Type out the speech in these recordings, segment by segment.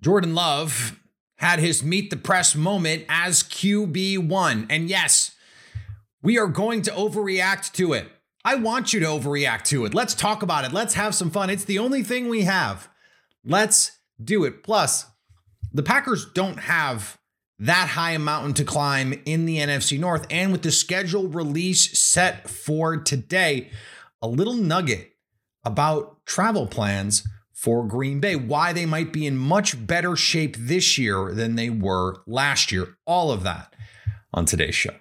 Jordan Love had his meet the press moment as QB1. And yes, we are going to overreact to it. I want you to overreact to it. Let's talk about it. Let's have some fun. It's the only thing we have. Let's do it. Plus, the Packers don't have that high a mountain to climb in the NFC North. And with the schedule release set for today, a little nugget about travel plans for Green Bay, why they might be in much better shape this year than they were last year. All of that on today's show.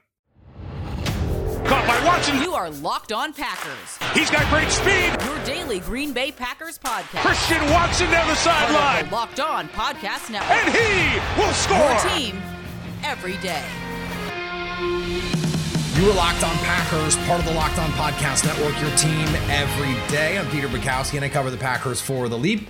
Caught by Watson. You are Locked On Packers. He's got great speed. Your daily Green Bay Packers podcast. Christian Watson down the sideline. Locked On Podcast Network. And he will score. Your team every day. You are Locked On Packers, part of the Locked On Podcast Network, your team every day. I'm Peter Bukowski, and I cover the Packers for The Leap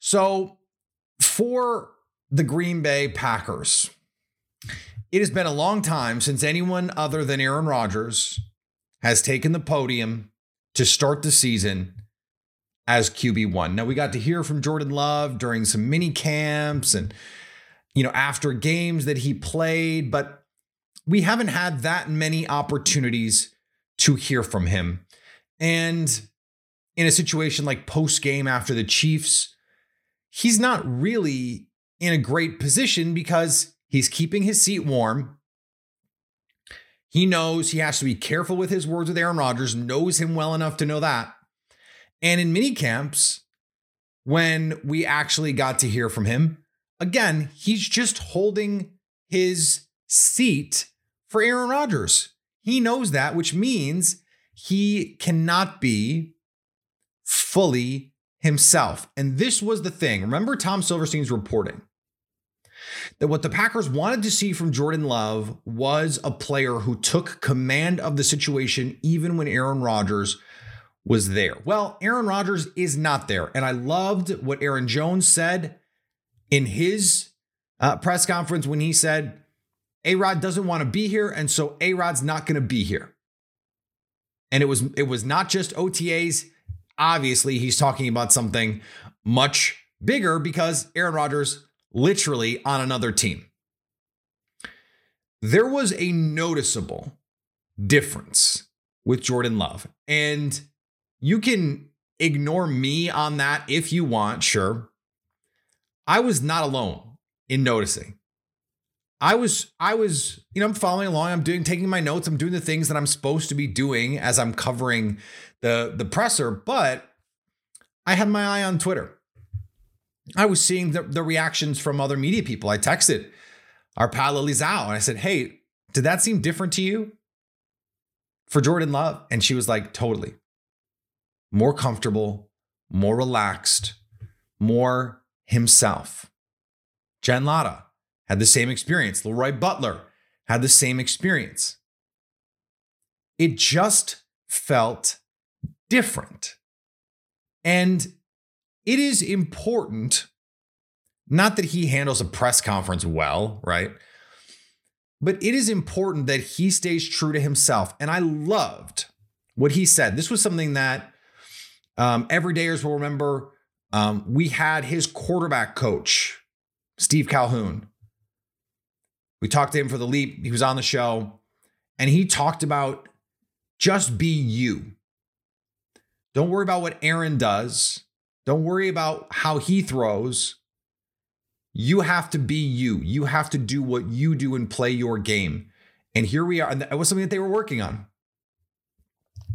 So, for the Green Bay Packers, it has been a long time since anyone other than Aaron Rodgers has taken the podium to start the season as QB1. Now, we got to hear from Jordan Love during some mini camps and, you know, after games that he played, but we haven't had that many opportunities to hear from him. And in a situation like post game after the Chiefs, he's not really in a great position because he's keeping his seat warm. He knows he has to be careful with his words with Aaron Rodgers, knows him well enough to know that. And in mini camps, when we actually got to hear from him, again, he's just holding his seat for Aaron Rodgers. He knows that, which means he cannot be fully himself. And this was the thing. Remember Tom Silverstein's reporting that what the Packers wanted to see from Jordan Love was a player who took command of the situation even when Aaron Rodgers was there. Well, Aaron Rodgers is not there. And I loved what Aaron Jones said in his uh, press conference when he said, A Rod doesn't want to be here. And so A Rod's not going to be here. And it was it was not just OTAs obviously he's talking about something much bigger because Aaron Rodgers literally on another team. There was a noticeable difference with Jordan Love. And you can ignore me on that if you want, sure. I was not alone in noticing. I was I was you know I'm following along I'm doing taking my notes I'm doing the things that I'm supposed to be doing as I'm covering the the presser but I had my eye on Twitter. I was seeing the, the reactions from other media people. I texted our pal Lily Zhao and I said, "Hey, did that seem different to you for Jordan Love?" And she was like, "Totally. More comfortable, more relaxed, more himself." Jen Lada had the same experience. Leroy Butler had the same experience. It just felt different. And it is important, not that he handles a press conference well, right? But it is important that he stays true to himself. And I loved what he said. This was something that um, everydayers will remember. Um, we had his quarterback coach, Steve Calhoun, we talked to him for the leap. He was on the show and he talked about just be you. Don't worry about what Aaron does. Don't worry about how he throws. You have to be you. You have to do what you do and play your game. And here we are. And that was something that they were working on.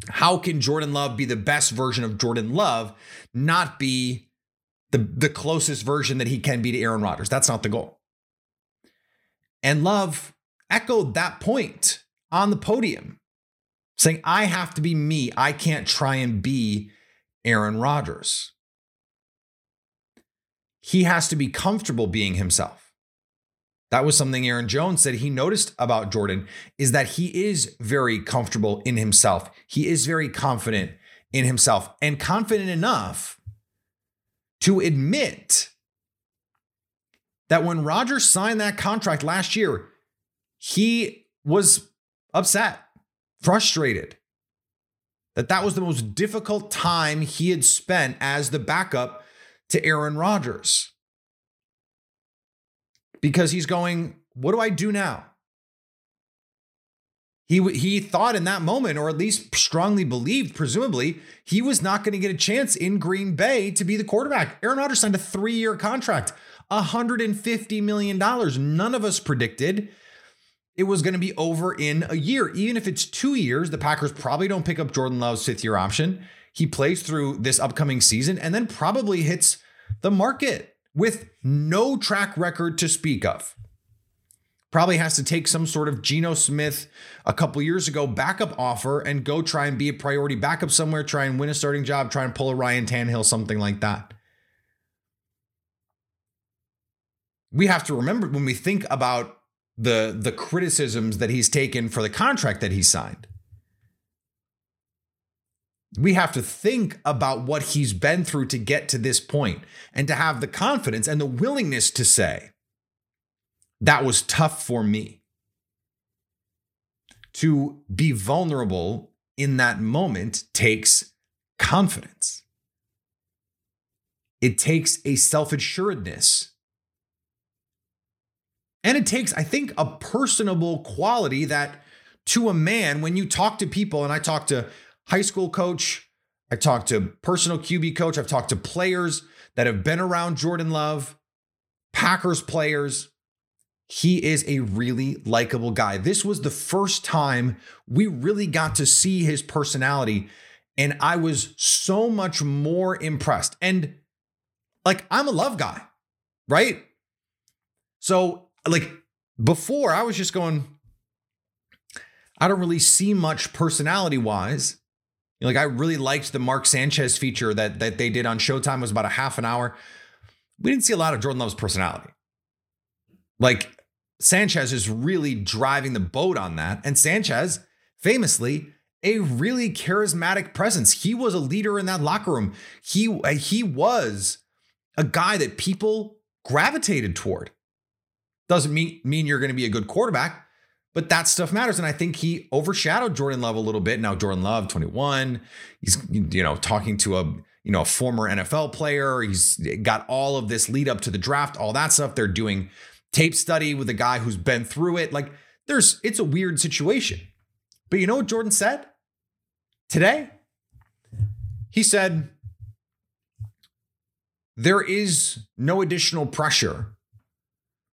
How can Jordan Love be the best version of Jordan Love, not be the, the closest version that he can be to Aaron Rodgers? That's not the goal. And Love echoed that point on the podium, saying, I have to be me. I can't try and be Aaron Rodgers. he has to be comfortable being himself. That was something Aaron Jones said he noticed about Jordan is that he is very comfortable in himself. He is very confident in himself and confident enough to admit that when Rodgers signed that contract last year, he was upset, frustrated. That that was the most difficult time he had spent as the backup to Aaron Rodgers. Because he's going, what do I do now? He, he thought in that moment, or at least strongly believed, presumably, he was not going to get a chance in Green Bay to be the quarterback. Aaron Rodgers signed a three year contract, $150 million. None of us predicted it was going to be over in a year. Even if it's two years, the Packers probably don't pick up Jordan Love's fifth year option. He plays through this upcoming season and then probably hits the market with no track record to speak of. Probably has to take some sort of Geno Smith a couple years ago backup offer and go try and be a priority backup somewhere, try and win a starting job, try and pull a Ryan Tannehill, something like that. We have to remember when we think about the the criticisms that he's taken for the contract that he signed. We have to think about what he's been through to get to this point and to have the confidence and the willingness to say, that was tough for me. To be vulnerable in that moment takes confidence. It takes a self assuredness and it takes, I think, a personable quality that to a man, when you talk to people, and I talk to high school coach, I talk to personal QB coach, I've talked to players that have been around Jordan Love, Packers players. He is a really likable guy. This was the first time we really got to see his personality. And I was so much more impressed. And like, I'm a love guy, right? So like before I was just going, I don't really see much personality wise. Like I really liked the Mark Sanchez feature that that they did on Showtime it was about a half an hour. We didn't see a lot of Jordan Love's personality. Like Sanchez is really driving the boat on that. And Sanchez, famously, a really charismatic presence. He was a leader in that locker room. He he was a guy that people gravitated toward. Doesn't mean, mean you're going to be a good quarterback, but that stuff matters. And I think he overshadowed Jordan Love a little bit. Now Jordan Love, 21, he's you know talking to a you know a former NFL player. He's got all of this lead up to the draft, all that stuff. They're doing tape study with a guy who's been through it. Like there's it's a weird situation. But you know what Jordan said today? He said there is no additional pressure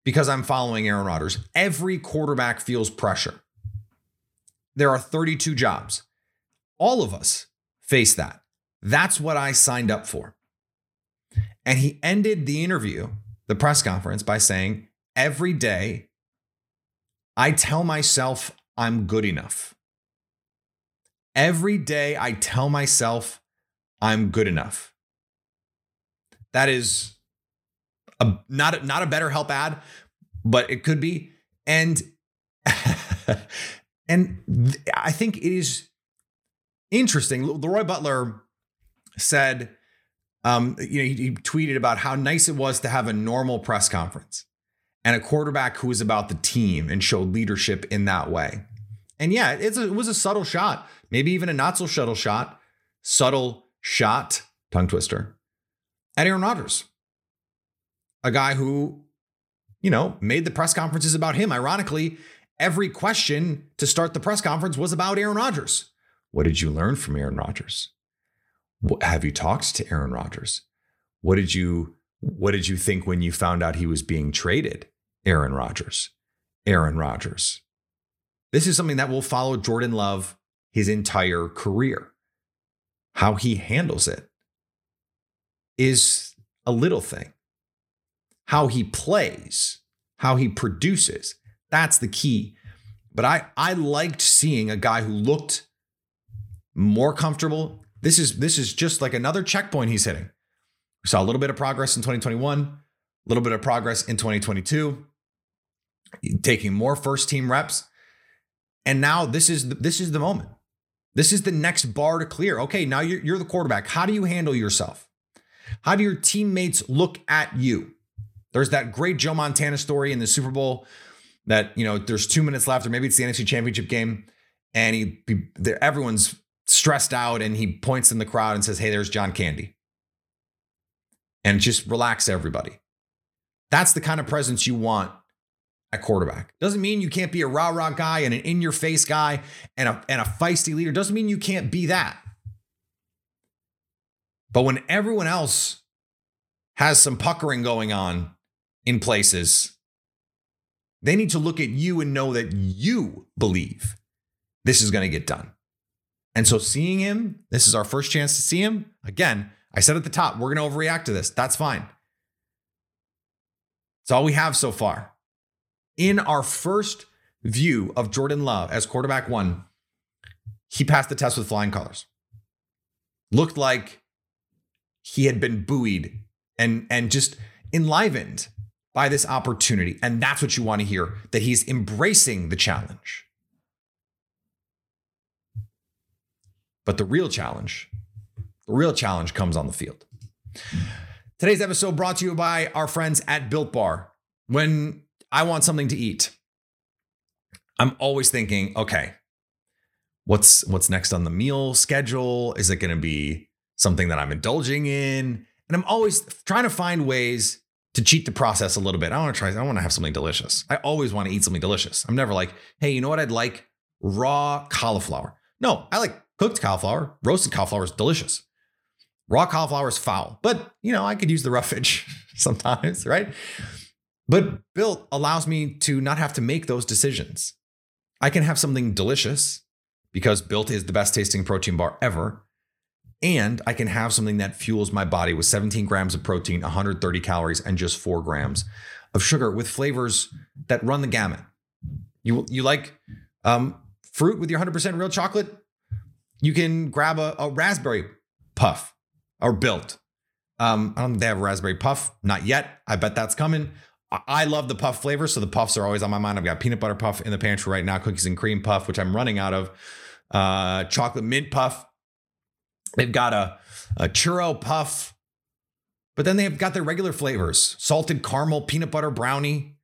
because I'm following Aaron Rodgers. Every quarterback feels pressure. There are 32 jobs. All of us face that. That's what I signed up for. And he ended the interview, the press conference, by saying, Every day, I tell myself I'm good enough. Every day, I tell myself I'm good enough. That is a, not, not a BetterHelp ad, but it could be. And and th- I think it is interesting. Leroy Butler said, um, you know, he, he tweeted about how nice it was to have a normal press conference and a quarterback who was about the team and showed leadership in that way. And yeah, a, it was a subtle shot, maybe even a not so subtle shot, subtle shot, tongue twister, at Aaron Rodgers a guy who, you know, made the press conferences about him. Ironically, every question to start the press conference was about Aaron Rodgers. What did you learn from Aaron Rodgers? Have you talked to Aaron Rodgers? What did you what did you think when you found out he was being traded? Aaron Rodgers. Aaron Rodgers. This is something that will follow Jordan Love his entire career. How he handles it is a little thing how he plays, how he produces. That's the key. But I I liked seeing a guy who looked more comfortable. This is this is just like another checkpoint he's hitting. We saw a little bit of progress in 2021, a little bit of progress in 2022, taking more first team reps. And now this is the, this is the moment. This is the next bar to clear. Okay, now you're, you're the quarterback. How do you handle yourself? How do your teammates look at you? There's that great Joe Montana story in the Super Bowl that, you know, there's two minutes left, or maybe it's the NFC Championship game, and he, he everyone's stressed out, and he points in the crowd and says, Hey, there's John Candy. And just relax everybody. That's the kind of presence you want at quarterback. Doesn't mean you can't be a rah rah guy and an in your face guy and a, and a feisty leader. Doesn't mean you can't be that. But when everyone else has some puckering going on in places, they need to look at you and know that you believe this is going to get done. And so seeing him, this is our first chance to see him. Again, I said at the top, we're going to overreact to this. That's fine. It's all we have so far in our first view of Jordan Love as quarterback one, he passed the test with flying colors. Looked like he had been buoyed and, and just enlivened by this opportunity. And that's what you want to hear that he's embracing the challenge. But the real challenge, the real challenge comes on the field. Today's episode brought to you by our friends at Built Bar. When I want something to eat. I'm always thinking, okay, what's what's next on the meal schedule? Is it going to be something that I'm indulging in? And I'm always trying to find ways to cheat the process a little bit. I want to try, I want to have something delicious. I always want to eat something delicious. I'm never like, hey, you know what I'd like? Raw cauliflower. No, I like cooked cauliflower. Roasted cauliflower is delicious. Raw cauliflower is foul, but you know, I could use the roughage sometimes, right? But Built allows me to not have to make those decisions. I can have something delicious because Built is the best tasting protein bar ever. And I can have something that fuels my body with 17 grams of protein, 130 calories, and just four grams of sugar with flavors that run the gamut. You, you like um, fruit with your 100% real chocolate? You can grab a, a raspberry puff or built. Um, I don't think they have raspberry puff, not yet. I bet that's coming. I love the puff flavor, so the puffs are always on my mind. I've got peanut butter puff in the pantry right now, cookies and cream puff, which I'm running out of, uh, chocolate mint puff. They've got a, a churro puff, but then they've got their regular flavors: salted caramel, peanut butter brownie.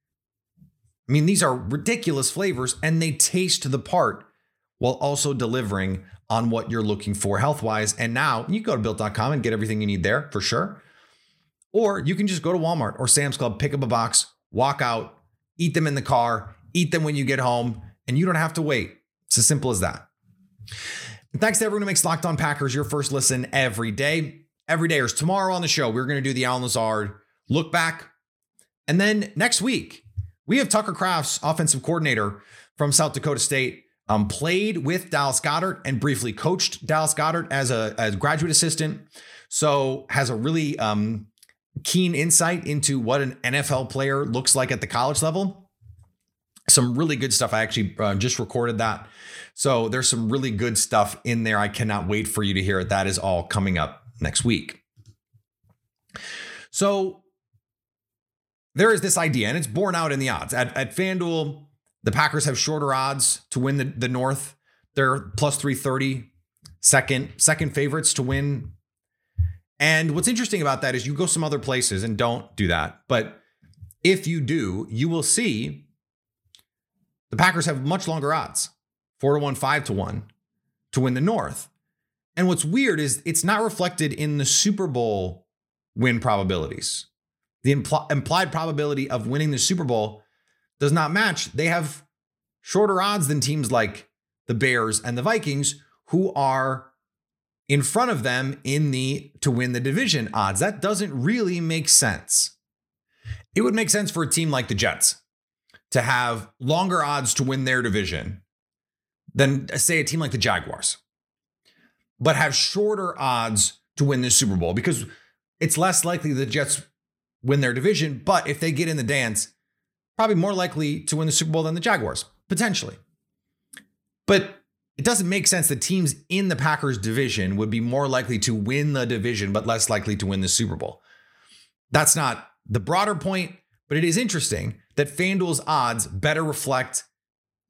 I mean, these are ridiculous flavors, and they taste the part while also delivering on what you're looking for health wise. And now you go to built.com and get everything you need there for sure. Or you can just go to Walmart or Sam's Club, pick up a box, walk out, eat them in the car, eat them when you get home, and you don't have to wait. It's as simple as that. And thanks to everyone who makes Locked On Packers your first listen every day. Every day, or tomorrow on the show, we're going to do the Allen Lazard look back. And then next week, we have Tucker Kraft's offensive coordinator from South Dakota State. Um, played with Dallas Goedert and briefly coached Dallas Goedert as a as graduate assistant. So has a really um, keen insight into what an NFL player looks like at the college level. Some really good stuff. I actually uh, just recorded that. So there's some really good stuff in there. I cannot wait for you to hear it. That is all coming up next week. So there is this idea, and it's borne out in the odds. At, at FanDuel, the Packers have shorter odds to win the, the North. They're plus 330, second, second favorites to win and what's interesting about that is you go some other places and don't do that. But if you do, you will see the Packers have much longer odds four to one, five to one to win the North. And what's weird is it's not reflected in the Super Bowl win probabilities. The impl- implied probability of winning the Super Bowl does not match. They have shorter odds than teams like the Bears and the Vikings, who are in front of them in the to win the division odds. That doesn't really make sense. It would make sense for a team like the Jets to have longer odds to win their division than say a team like the Jaguars. But have shorter odds to win the Super Bowl because it's less likely the Jets win their division, but if they get in the dance, probably more likely to win the Super Bowl than the Jaguars, potentially. But it doesn't make sense that teams in the Packers division would be more likely to win the division, but less likely to win the Super Bowl. That's not the broader point, but it is interesting that FanDuel's odds better reflect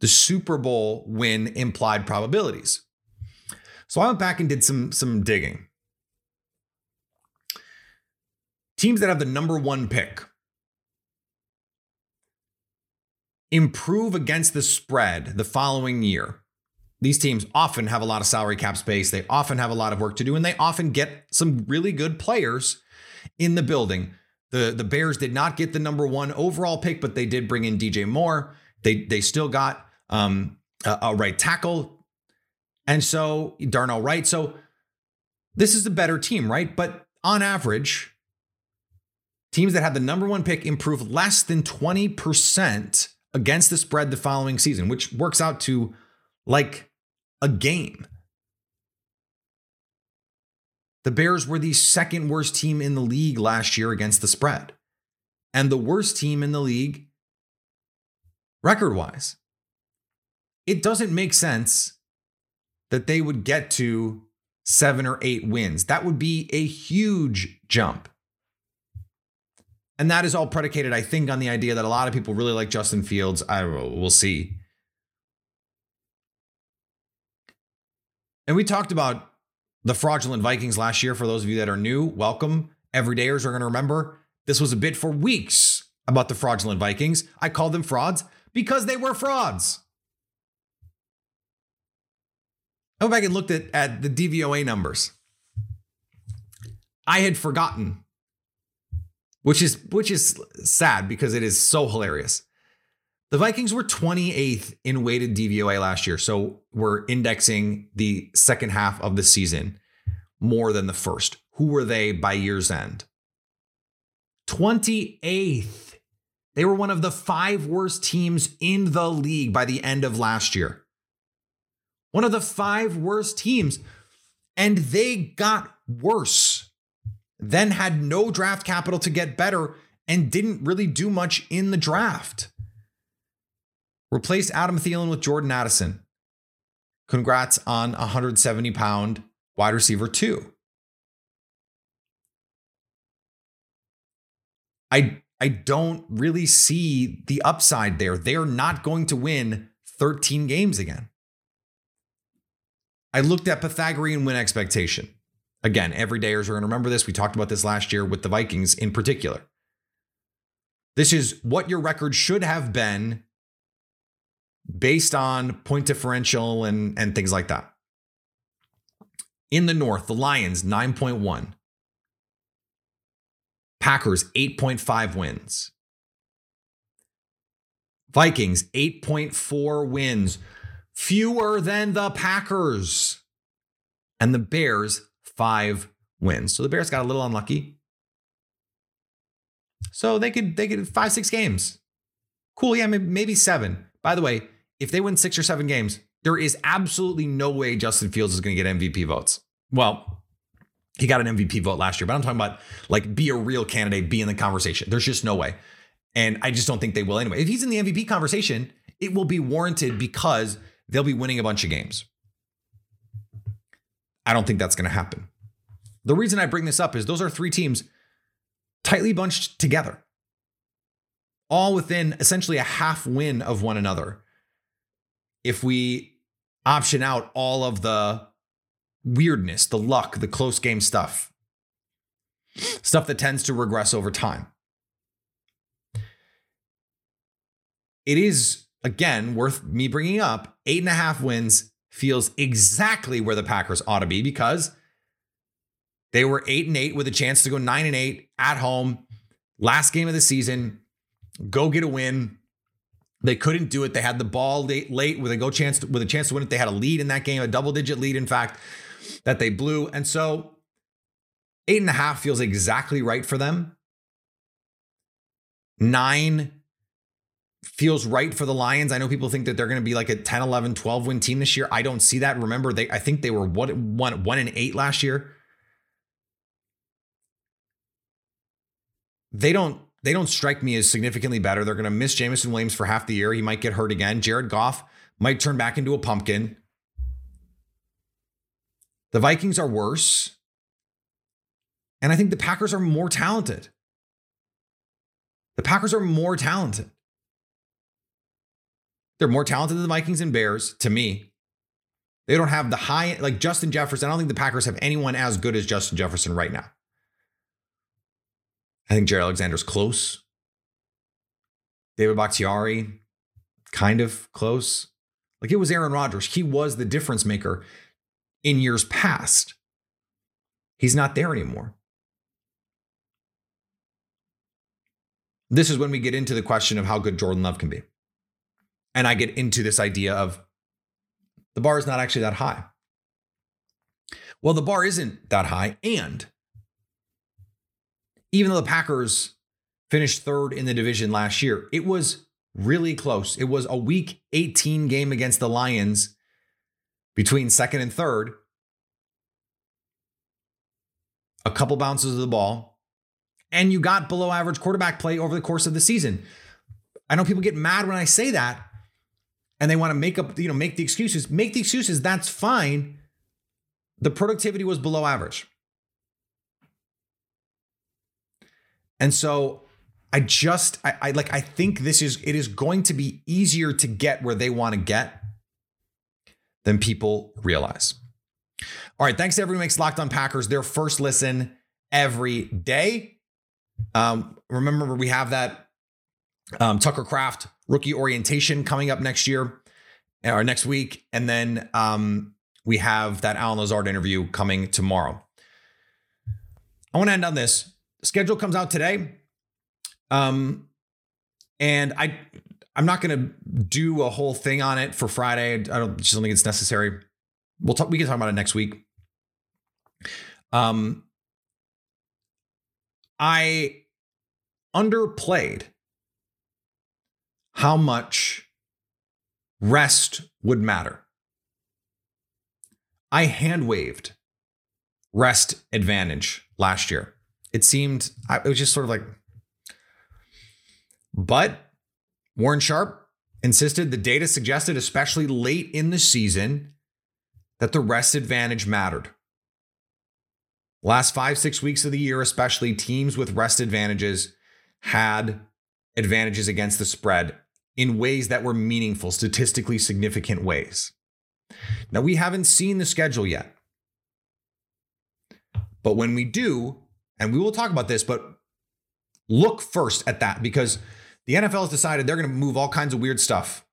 the Super Bowl win implied probabilities. So I went back and did some some digging. Teams that have the number 1 pick improve against the spread the following year. These teams often have a lot of salary cap space. They often have a lot of work to do, and they often get some really good players in the building. The, the Bears did not get the number one overall pick, but they did bring in DJ Moore. They, they still got um, a, a right tackle. And so Darnell Wright. So this is a better team, right? But on average, teams that had the number one pick improve less than 20% against the spread the following season, which works out to like a game. The Bears were the second worst team in the league last year against the spread, and the worst team in the league record wise. It doesn't make sense that they would get to seven or eight wins. That would be a huge jump. And that is all predicated, I think, on the idea that a lot of people really like Justin Fields. I will see. And we talked about the fraudulent Vikings last year. For those of you that are new, welcome. Everydayers are going to remember this was a bit for weeks about the fraudulent Vikings. I called them frauds because they were frauds. I went back and looked at, at the DVOA numbers. I had forgotten which is which is sad because it is so hilarious. The Vikings were 28th in weighted DVOA last year, so we're indexing the second half of the season more than the first. Who were they by year's end? 28th. They were one of the five worst teams in the league by the end of last year. One of the five worst teams. And they got worse then had no draft capital to get better and didn't really do much in the draft. Replaced Adam Thielen with Jordan Addison. Congrats on 170 pound wide receiver, two. I, I don't really see the upside there. They're not going to win 13 games again. I looked at Pythagorean win expectation. Again, everydayers are going to remember this. We talked about this last year with the Vikings in particular. This is what your record should have been based on point differential and, and things like that. In the North, the Lions, 9.1. Packers, 8.5 wins. Vikings, 8.4 wins, fewer than the Packers. And the Bears, five wins. So the Bears got a little unlucky. So they could they could five six games. Cool, yeah, maybe seven. By the way, if they win six or seven games, there is absolutely no way Justin Fields is going to get MVP votes. Well, he got an MVP vote last year, but I'm talking about like be a real candidate, be in the conversation. There's just no way. And I just don't think they will anyway. If he's in the MVP conversation, it will be warranted because they'll be winning a bunch of games. I don't think that's going to happen. The reason I bring this up is those are three teams tightly bunched together, all within essentially a half win of one another. If we option out all of the weirdness, the luck, the close game stuff, stuff that tends to regress over time. It is, again, worth me bringing up eight and a half wins feels exactly where the Packers ought to be because they were eight and eight with a chance to go nine and eight at home. Last game of the season, go get a win. They couldn't do it. They had the ball late, late with a go chance to, with a chance to win it. They had a lead in that game, a double digit lead, in fact, that they blew. And so eight and a half feels exactly right for them. Nine feels right for the Lions. I know people think that they're going to be like a 10, 11, 12 win team this year. I don't see that. Remember, they I think they were one, one, one and eight last year. They don't they don't strike me as significantly better. They're going to miss Jameson Williams for half the year. He might get hurt again. Jared Goff might turn back into a pumpkin. The Vikings are worse. And I think the Packers are more talented. The Packers are more talented. They're more talented than the Vikings and Bears to me. They don't have the high, like Justin Jefferson. I don't think the Packers have anyone as good as Justin Jefferson right now. I think Jaire Alexander's close. David Bakhtiari, kind of close. Like it was Aaron Rodgers. He was the difference maker in years past. He's not there anymore. This is when we get into the question of how good Jordan Love can be. And I get into this idea of the bar is not actually that high. Well, the bar isn't that high. And even though the Packers finished third in the division last year, it was really close. It was a week 18 game against the Lions between second and third. A couple bounces of the ball, and you got below average quarterback play over the course of the season. I know people get mad when I say that, and they want to make up, you know, make the excuses. Make the excuses. That's fine. The productivity was below average. And so I just I, I, like I think this is it is going to be easier to get where they want to get than people realize. All right, thanks to everyone who makes Locked On Packers their first listen every day. Um, remember we have that um, Tucker Kraft rookie orientation coming up next year or next week. And then um, we have that Allen Lazard interview coming tomorrow. I want to end on this. Schedule comes out today. Um, and I I'm not gonna do a whole thing on it for Friday. I don't just don't think it's necessary. We'll talk we can talk about it next week. Um I underplayed how much rest would matter. I hand waved rest advantage last year. It seemed, it was just sort of like, but Warren Sharp insisted the data suggested, especially late in the season, that the rest advantage mattered. Last five, six weeks of the year, especially teams with rest advantages had advantages against the spread in ways that were meaningful, statistically significant ways. Now, we haven't seen the schedule yet. But when we do, and we will talk about this, but look first at that because the NFL has decided they're going to move all kinds of weird stuff.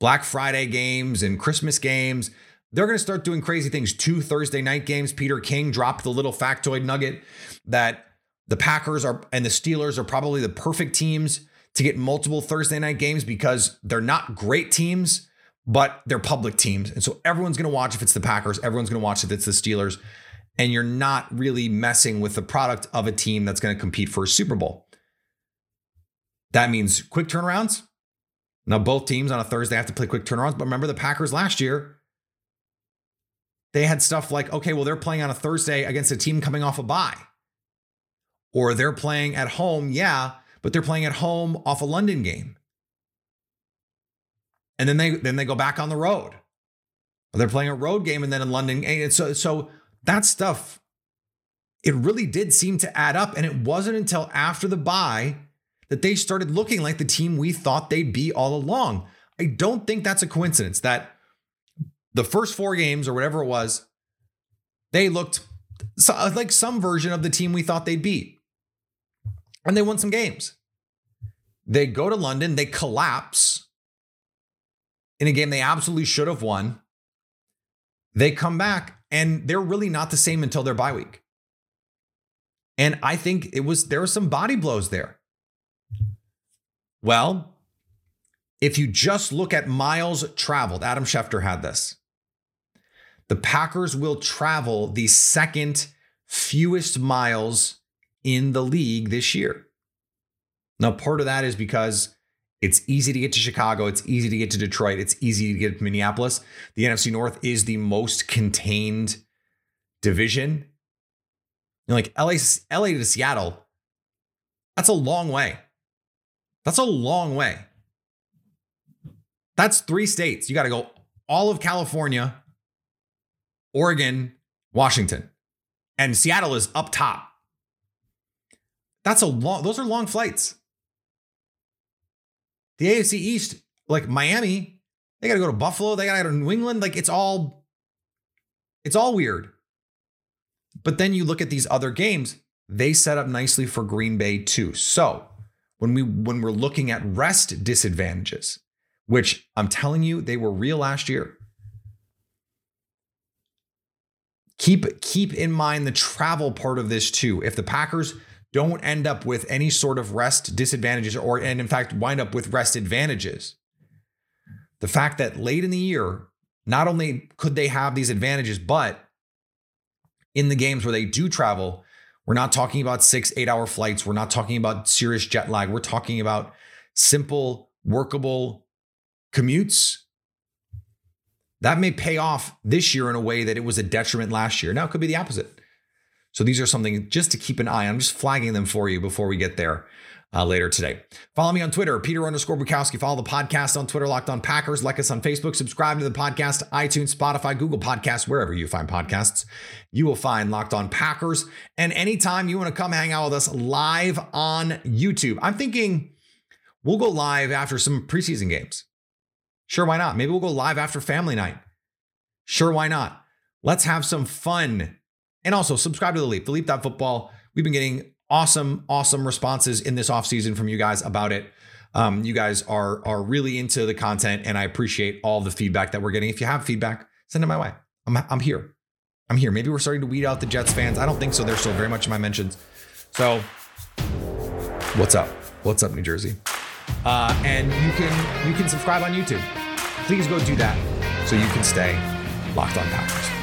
Black Friday games and Christmas games. They're going to start doing crazy things. Two Thursday night games. Peter King dropped the little factoid nugget that the Packers are and the Steelers are probably the perfect teams to get multiple Thursday night games because they're not great teams, but they're public teams. And so everyone's going to watch if it's the Packers, everyone's going to watch if it's the Steelers. And you're not really messing with the product of a team that's going to compete for a Super Bowl. That means quick turnarounds. Now, both teams on a Thursday have to play quick turnarounds. But remember the Packers last year, they had stuff like, okay, well, they're playing on a Thursday against a team coming off a bye. Or they're playing at home, yeah, but they're playing at home off a London game. And then they then they go back on the road. Or they're playing a road game and then in London. And so so that stuff, it really did seem to add up. And it wasn't until after the bye that they started looking like the team we thought they'd be all along. I don't think that's a coincidence that the first four games or whatever it was, they looked like some version of the team we thought they'd be. And they won some games. They go to London, they collapse in a game they absolutely should have won. They come back and they're really not the same until their bye week. And I think it was there were some body blows there. Well, if you just look at miles traveled, Adam Schefter had this. The Packers will travel the second fewest miles in the league this year. Now, part of that is because it's easy to get to Chicago, it's easy to get to Detroit, it's easy to get to Minneapolis. The NFC North is the most contained division. You know, like LA, LA to Seattle, that's a long way. That's a long way. That's three states. You got to go all of California, Oregon, Washington, and Seattle is up top. That's a long, those are long flights. The AFC East, like Miami, they got to go to Buffalo, they got to go to New England. Like it's all, it's all weird. But then you look at these other games, they set up nicely for Green Bay too. So when we when we're looking at rest disadvantages, which I'm telling you, they were real last year. Keep keep in mind the travel part of this too. If the Packers don't end up with any sort of rest disadvantages or and in fact wind up with rest advantages, the fact that late in the year, not only could they have these advantages, but in the games where they do travel, we're not talking about six, eight hour flights. We're not talking about serious jet lag. We're talking about simple, workable commutes that may pay off this year in a way that it was a detriment last year. Now it could be the opposite. So these are something just to keep an eye on. I'm just flagging them for you before we get there uh, later today. Follow me on Twitter, Peter underscore Bukowski. Follow the podcast on Twitter, Locked on Packers. Like us on Facebook. Subscribe to the podcast, iTunes, Spotify, Google Podcasts, wherever you find podcasts. You will find Locked on Packers. And anytime you want to come hang out with us live on YouTube, I'm thinking we'll go live after some preseason games. Sure, why not? Maybe we'll go live after family night. Sure, why not? Let's have some fun. And also subscribe to The Leap, The Football. We've been getting awesome, awesome responses in this offseason from you guys about it. Um, you guys are are really into the content, and I appreciate all the feedback that we're getting. If you have feedback, send it my way. I'm, I'm here. I'm here. Maybe we're starting to weed out the Jets fans. I don't think so. They're still very much in my mentions. So, what's up? What's up, New Jersey? Uh, and you can you can subscribe on YouTube. Please go do that so you can stay locked on Packers.